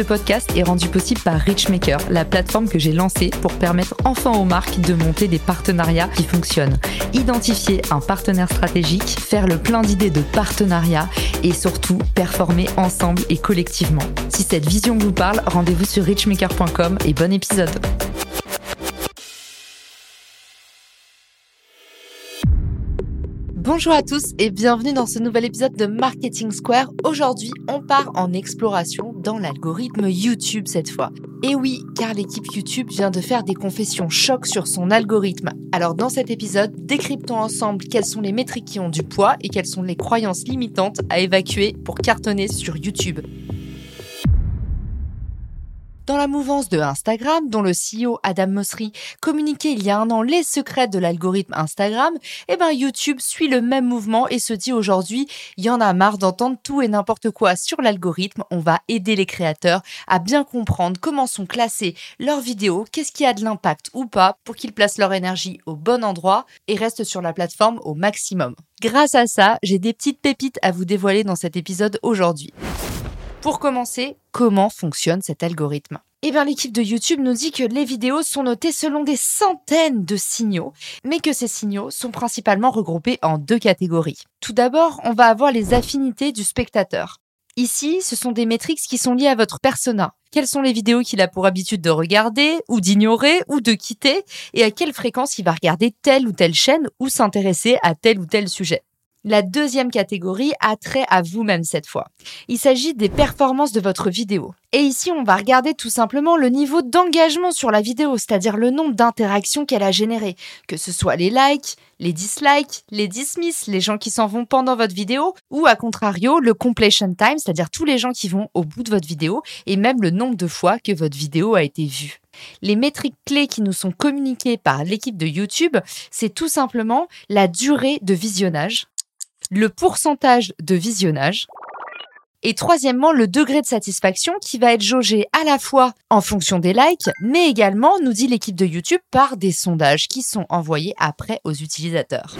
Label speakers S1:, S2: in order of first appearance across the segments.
S1: Ce podcast est rendu possible par Richmaker, la plateforme que j'ai lancée pour permettre enfin aux marques de monter des partenariats qui fonctionnent. Identifier un partenaire stratégique, faire le plein d'idées de partenariat et surtout performer ensemble et collectivement. Si cette vision vous parle, rendez-vous sur richmaker.com et bon épisode. Bonjour à tous et bienvenue dans ce nouvel épisode de Marketing Square. Aujourd'hui, on part en exploration dans l'algorithme YouTube cette fois. Et oui, car l'équipe YouTube vient de faire des confessions choc sur son algorithme. Alors dans cet épisode, décryptons ensemble quelles sont les métriques qui ont du poids et quelles sont les croyances limitantes à évacuer pour cartonner sur YouTube. Dans la mouvance de Instagram, dont le CEO Adam Mosseri communiquait il y a un an les secrets de l'algorithme Instagram, eh ben YouTube suit le même mouvement et se dit aujourd'hui, il y en a marre d'entendre tout et n'importe quoi sur l'algorithme, on va aider les créateurs à bien comprendre comment sont classées leurs vidéos, qu'est-ce qui a de l'impact ou pas pour qu'ils placent leur énergie au bon endroit et restent sur la plateforme au maximum. Grâce à ça, j'ai des petites pépites à vous dévoiler dans cet épisode aujourd'hui. Pour commencer, comment fonctionne cet algorithme? Eh bien, l'équipe de YouTube nous dit que les vidéos sont notées selon des centaines de signaux, mais que ces signaux sont principalement regroupés en deux catégories. Tout d'abord, on va avoir les affinités du spectateur. Ici, ce sont des métriques qui sont liées à votre persona. Quelles sont les vidéos qu'il a pour habitude de regarder, ou d'ignorer, ou de quitter, et à quelle fréquence il va regarder telle ou telle chaîne, ou s'intéresser à tel ou tel sujet? La deuxième catégorie a trait à vous-même cette fois. Il s'agit des performances de votre vidéo. Et ici, on va regarder tout simplement le niveau d'engagement sur la vidéo, c'est-à-dire le nombre d'interactions qu'elle a générées, que ce soit les likes, les dislikes, les dismiss, les gens qui s'en vont pendant votre vidéo, ou à contrario, le completion time, c'est-à-dire tous les gens qui vont au bout de votre vidéo, et même le nombre de fois que votre vidéo a été vue. Les métriques clés qui nous sont communiquées par l'équipe de YouTube, c'est tout simplement la durée de visionnage, le pourcentage de visionnage, et troisièmement, le degré de satisfaction qui va être jaugé à la fois en fonction des likes, mais également, nous dit l'équipe de YouTube, par des sondages qui sont envoyés après aux utilisateurs.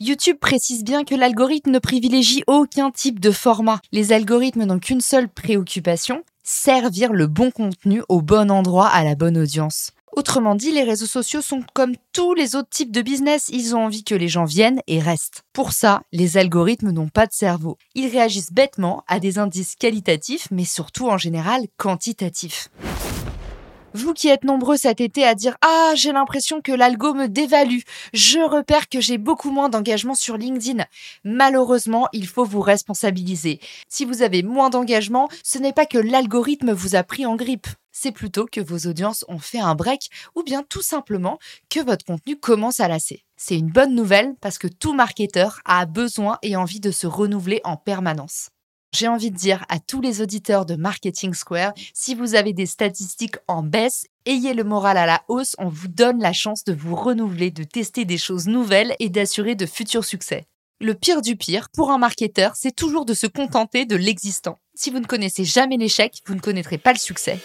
S1: YouTube précise bien que l'algorithme ne privilégie aucun type de format. Les algorithmes n'ont qu'une seule préoccupation, servir le bon contenu au bon endroit à la bonne audience. Autrement dit, les réseaux sociaux sont comme tous les autres types de business, ils ont envie que les gens viennent et restent. Pour ça, les algorithmes n'ont pas de cerveau. Ils réagissent bêtement à des indices qualitatifs, mais surtout en général quantitatifs. Vous qui êtes nombreux cet été à dire Ah, j'ai l'impression que l'algo me dévalue. Je repère que j'ai beaucoup moins d'engagement sur LinkedIn. Malheureusement, il faut vous responsabiliser. Si vous avez moins d'engagement, ce n'est pas que l'algorithme vous a pris en grippe c'est plutôt que vos audiences ont fait un break ou bien tout simplement que votre contenu commence à lasser. C'est une bonne nouvelle parce que tout marketeur a besoin et envie de se renouveler en permanence. J'ai envie de dire à tous les auditeurs de Marketing Square, si vous avez des statistiques en baisse, ayez le moral à la hausse, on vous donne la chance de vous renouveler, de tester des choses nouvelles et d'assurer de futurs succès. Le pire du pire, pour un marketeur, c'est toujours de se contenter de l'existant. Si vous ne connaissez jamais l'échec, vous ne connaîtrez pas le succès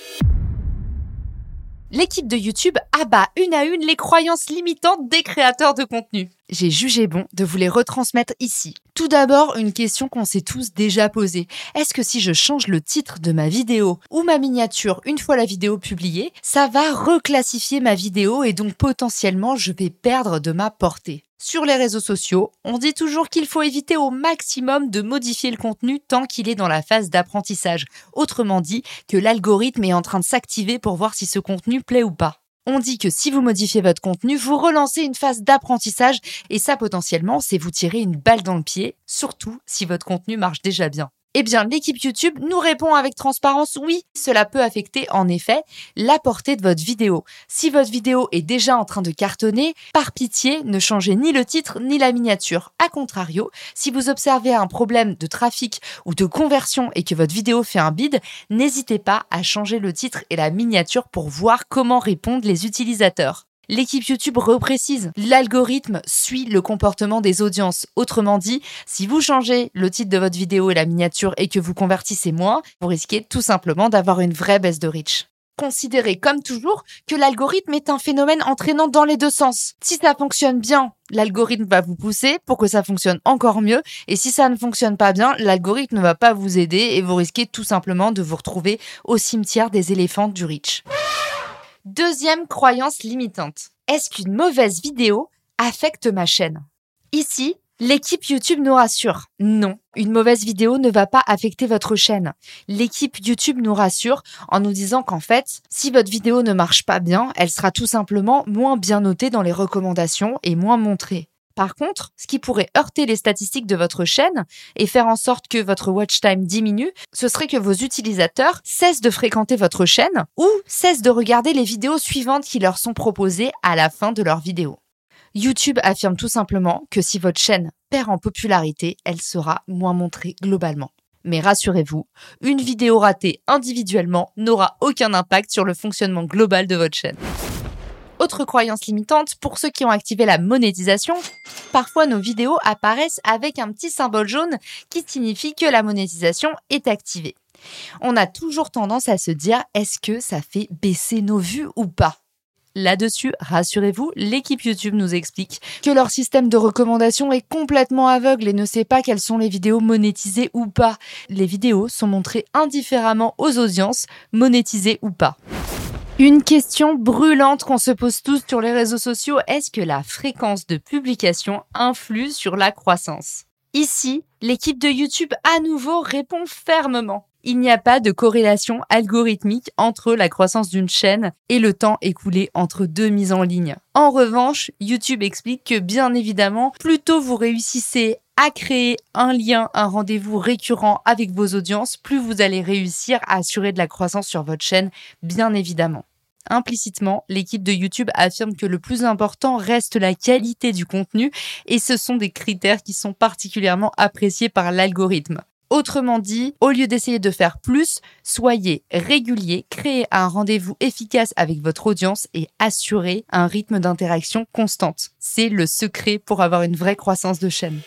S1: l'équipe de YouTube abat une à une les croyances limitantes des créateurs de contenu. J'ai jugé bon de vous les retransmettre ici. Tout d'abord, une question qu'on s'est tous déjà posée. Est-ce que si je change le titre de ma vidéo ou ma miniature une fois la vidéo publiée, ça va reclassifier ma vidéo et donc potentiellement je vais perdre de ma portée? Sur les réseaux sociaux, on dit toujours qu'il faut éviter au maximum de modifier le contenu tant qu'il est dans la phase d'apprentissage. Autrement dit, que l'algorithme est en train de s'activer pour voir si ce contenu plaît ou pas. On dit que si vous modifiez votre contenu, vous relancez une phase d'apprentissage et ça potentiellement, c'est vous tirer une balle dans le pied, surtout si votre contenu marche déjà bien. Eh bien, l'équipe YouTube nous répond avec transparence, oui, cela peut affecter en effet la portée de votre vidéo. Si votre vidéo est déjà en train de cartonner, par pitié, ne changez ni le titre ni la miniature. A contrario, si vous observez un problème de trafic ou de conversion et que votre vidéo fait un bid, n'hésitez pas à changer le titre et la miniature pour voir comment répondent les utilisateurs. L'équipe YouTube reprécise, l'algorithme suit le comportement des audiences. Autrement dit, si vous changez le titre de votre vidéo et la miniature et que vous convertissez moins, vous risquez tout simplement d'avoir une vraie baisse de reach considérez comme toujours que l'algorithme est un phénomène entraînant dans les deux sens. Si ça fonctionne bien, l'algorithme va vous pousser pour que ça fonctionne encore mieux. Et si ça ne fonctionne pas bien, l'algorithme ne va pas vous aider et vous risquez tout simplement de vous retrouver au cimetière des éléphants du Rich. Deuxième croyance limitante. Est-ce qu'une mauvaise vidéo affecte ma chaîne? Ici, L'équipe YouTube nous rassure. Non, une mauvaise vidéo ne va pas affecter votre chaîne. L'équipe YouTube nous rassure en nous disant qu'en fait, si votre vidéo ne marche pas bien, elle sera tout simplement moins bien notée dans les recommandations et moins montrée. Par contre, ce qui pourrait heurter les statistiques de votre chaîne et faire en sorte que votre watch time diminue, ce serait que vos utilisateurs cessent de fréquenter votre chaîne ou cessent de regarder les vidéos suivantes qui leur sont proposées à la fin de leur vidéo. YouTube affirme tout simplement que si votre chaîne perd en popularité, elle sera moins montrée globalement. Mais rassurez-vous, une vidéo ratée individuellement n'aura aucun impact sur le fonctionnement global de votre chaîne. Autre croyance limitante, pour ceux qui ont activé la monétisation, parfois nos vidéos apparaissent avec un petit symbole jaune qui signifie que la monétisation est activée. On a toujours tendance à se dire est-ce que ça fait baisser nos vues ou pas? Là-dessus, rassurez-vous, l'équipe YouTube nous explique que leur système de recommandation est complètement aveugle et ne sait pas quelles sont les vidéos monétisées ou pas. Les vidéos sont montrées indifféremment aux audiences, monétisées ou pas. Une question brûlante qu'on se pose tous sur les réseaux sociaux, est-ce que la fréquence de publication influe sur la croissance? Ici, l'équipe de YouTube à nouveau répond fermement. Il n'y a pas de corrélation algorithmique entre la croissance d'une chaîne et le temps écoulé entre deux mises en ligne. En revanche, YouTube explique que bien évidemment, plus tôt vous réussissez à créer un lien, un rendez-vous récurrent avec vos audiences, plus vous allez réussir à assurer de la croissance sur votre chaîne, bien évidemment. Implicitement, l'équipe de YouTube affirme que le plus important reste la qualité du contenu et ce sont des critères qui sont particulièrement appréciés par l'algorithme. Autrement dit, au lieu d'essayer de faire plus, soyez régulier, créez un rendez-vous efficace avec votre audience et assurez un rythme d'interaction constante. C'est le secret pour avoir une vraie croissance de chaîne.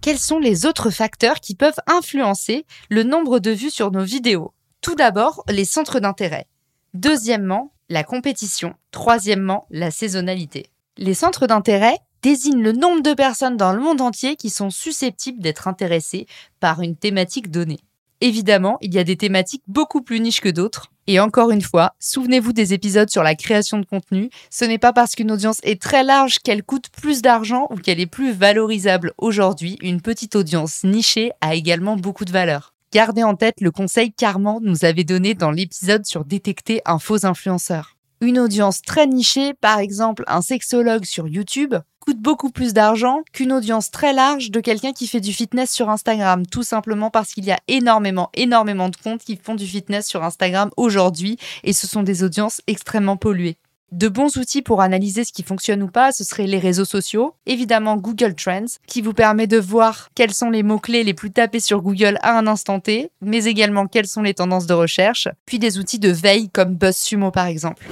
S1: Quels sont les autres facteurs qui peuvent influencer le nombre de vues sur nos vidéos? Tout d'abord, les centres d'intérêt. Deuxièmement, la compétition. Troisièmement, la saisonnalité. Les centres d'intérêt désigne le nombre de personnes dans le monde entier qui sont susceptibles d'être intéressées par une thématique donnée. Évidemment, il y a des thématiques beaucoup plus niches que d'autres. Et encore une fois, souvenez-vous des épisodes sur la création de contenu. Ce n'est pas parce qu'une audience est très large qu'elle coûte plus d'argent ou qu'elle est plus valorisable aujourd'hui. Une petite audience nichée a également beaucoup de valeur. Gardez en tête le conseil qu'Armand nous avait donné dans l'épisode sur détecter un faux influenceur. Une audience très nichée, par exemple un sexologue sur YouTube, coûte beaucoup plus d'argent qu'une audience très large de quelqu'un qui fait du fitness sur Instagram, tout simplement parce qu'il y a énormément, énormément de comptes qui font du fitness sur Instagram aujourd'hui et ce sont des audiences extrêmement polluées. De bons outils pour analyser ce qui fonctionne ou pas, ce seraient les réseaux sociaux, évidemment Google Trends, qui vous permet de voir quels sont les mots-clés les plus tapés sur Google à un instant T, mais également quelles sont les tendances de recherche, puis des outils de veille comme BuzzSumo par exemple.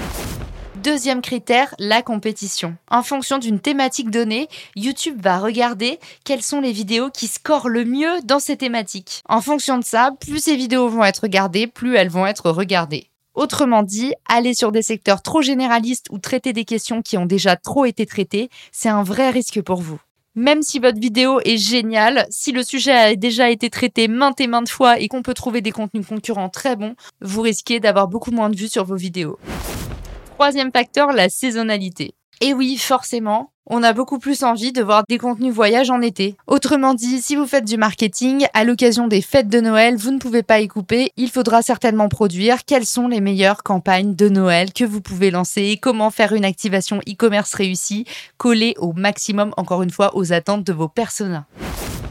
S1: Deuxième critère, la compétition. En fonction d'une thématique donnée, YouTube va regarder quelles sont les vidéos qui scorent le mieux dans ces thématiques. En fonction de ça, plus ces vidéos vont être regardées, plus elles vont être regardées. Autrement dit, aller sur des secteurs trop généralistes ou traiter des questions qui ont déjà trop été traitées, c'est un vrai risque pour vous. Même si votre vidéo est géniale, si le sujet a déjà été traité maintes et maintes fois et qu'on peut trouver des contenus concurrents très bons, vous risquez d'avoir beaucoup moins de vues sur vos vidéos. Troisième facteur, la saisonnalité. Et oui, forcément, on a beaucoup plus envie de voir des contenus voyage en été. Autrement dit, si vous faites du marketing, à l'occasion des fêtes de Noël, vous ne pouvez pas y couper, il faudra certainement produire quelles sont les meilleures campagnes de Noël que vous pouvez lancer, comment faire une activation e-commerce réussie, coller au maximum, encore une fois, aux attentes de vos personas.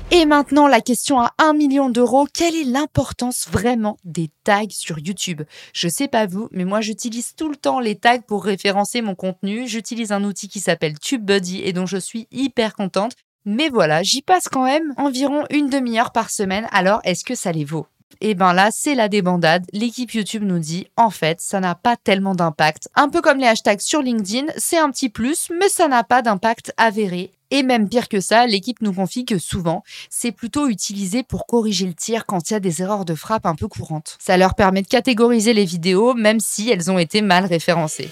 S1: Et maintenant, la question à 1 million d'euros. Quelle est l'importance vraiment des tags sur YouTube? Je sais pas vous, mais moi j'utilise tout le temps les tags pour référencer mon contenu. J'utilise un outil qui s'appelle TubeBuddy et dont je suis hyper contente. Mais voilà, j'y passe quand même environ une demi-heure par semaine, alors est-ce que ça les vaut? Et ben là, c'est la débandade. L'équipe YouTube nous dit, en fait, ça n'a pas tellement d'impact. Un peu comme les hashtags sur LinkedIn, c'est un petit plus, mais ça n'a pas d'impact avéré. Et même pire que ça, l'équipe nous confie que souvent, c'est plutôt utilisé pour corriger le tir quand il y a des erreurs de frappe un peu courantes. Ça leur permet de catégoriser les vidéos, même si elles ont été mal référencées.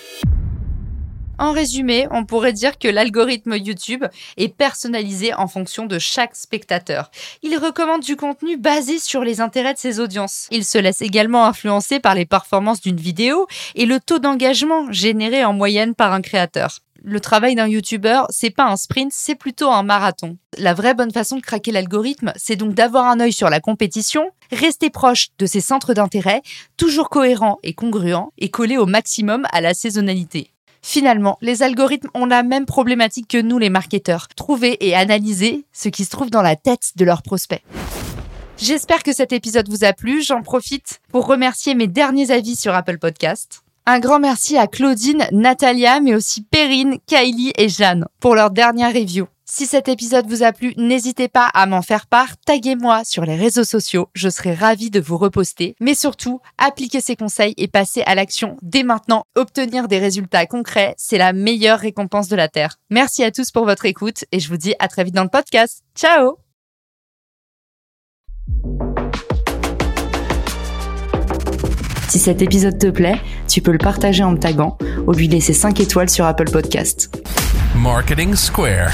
S1: En résumé, on pourrait dire que l'algorithme YouTube est personnalisé en fonction de chaque spectateur. Il recommande du contenu basé sur les intérêts de ses audiences. Il se laisse également influencer par les performances d'une vidéo et le taux d'engagement généré en moyenne par un créateur. Le travail d'un YouTuber, c'est pas un sprint, c'est plutôt un marathon. La vraie bonne façon de craquer l'algorithme, c'est donc d'avoir un œil sur la compétition, rester proche de ses centres d'intérêt, toujours cohérent et congruent, et coller au maximum à la saisonnalité. Finalement, les algorithmes ont la même problématique que nous les marketeurs, trouver et analyser ce qui se trouve dans la tête de leurs prospects. J'espère que cet épisode vous a plu, j'en profite pour remercier mes derniers avis sur Apple Podcast. Un grand merci à Claudine, Natalia, mais aussi Perrine, Kylie et Jeanne pour leur dernière review. Si cet épisode vous a plu, n'hésitez pas à m'en faire part, taguez-moi sur les réseaux sociaux, je serai ravie de vous reposter. Mais surtout, appliquez ces conseils et passez à l'action dès maintenant. Obtenir des résultats concrets, c'est la meilleure récompense de la Terre. Merci à tous pour votre écoute et je vous dis à très vite dans le podcast. Ciao Si cet épisode te plaît, tu peux le partager en me taguant ou lui laisser 5 étoiles sur Apple Podcast.
S2: Marketing Square.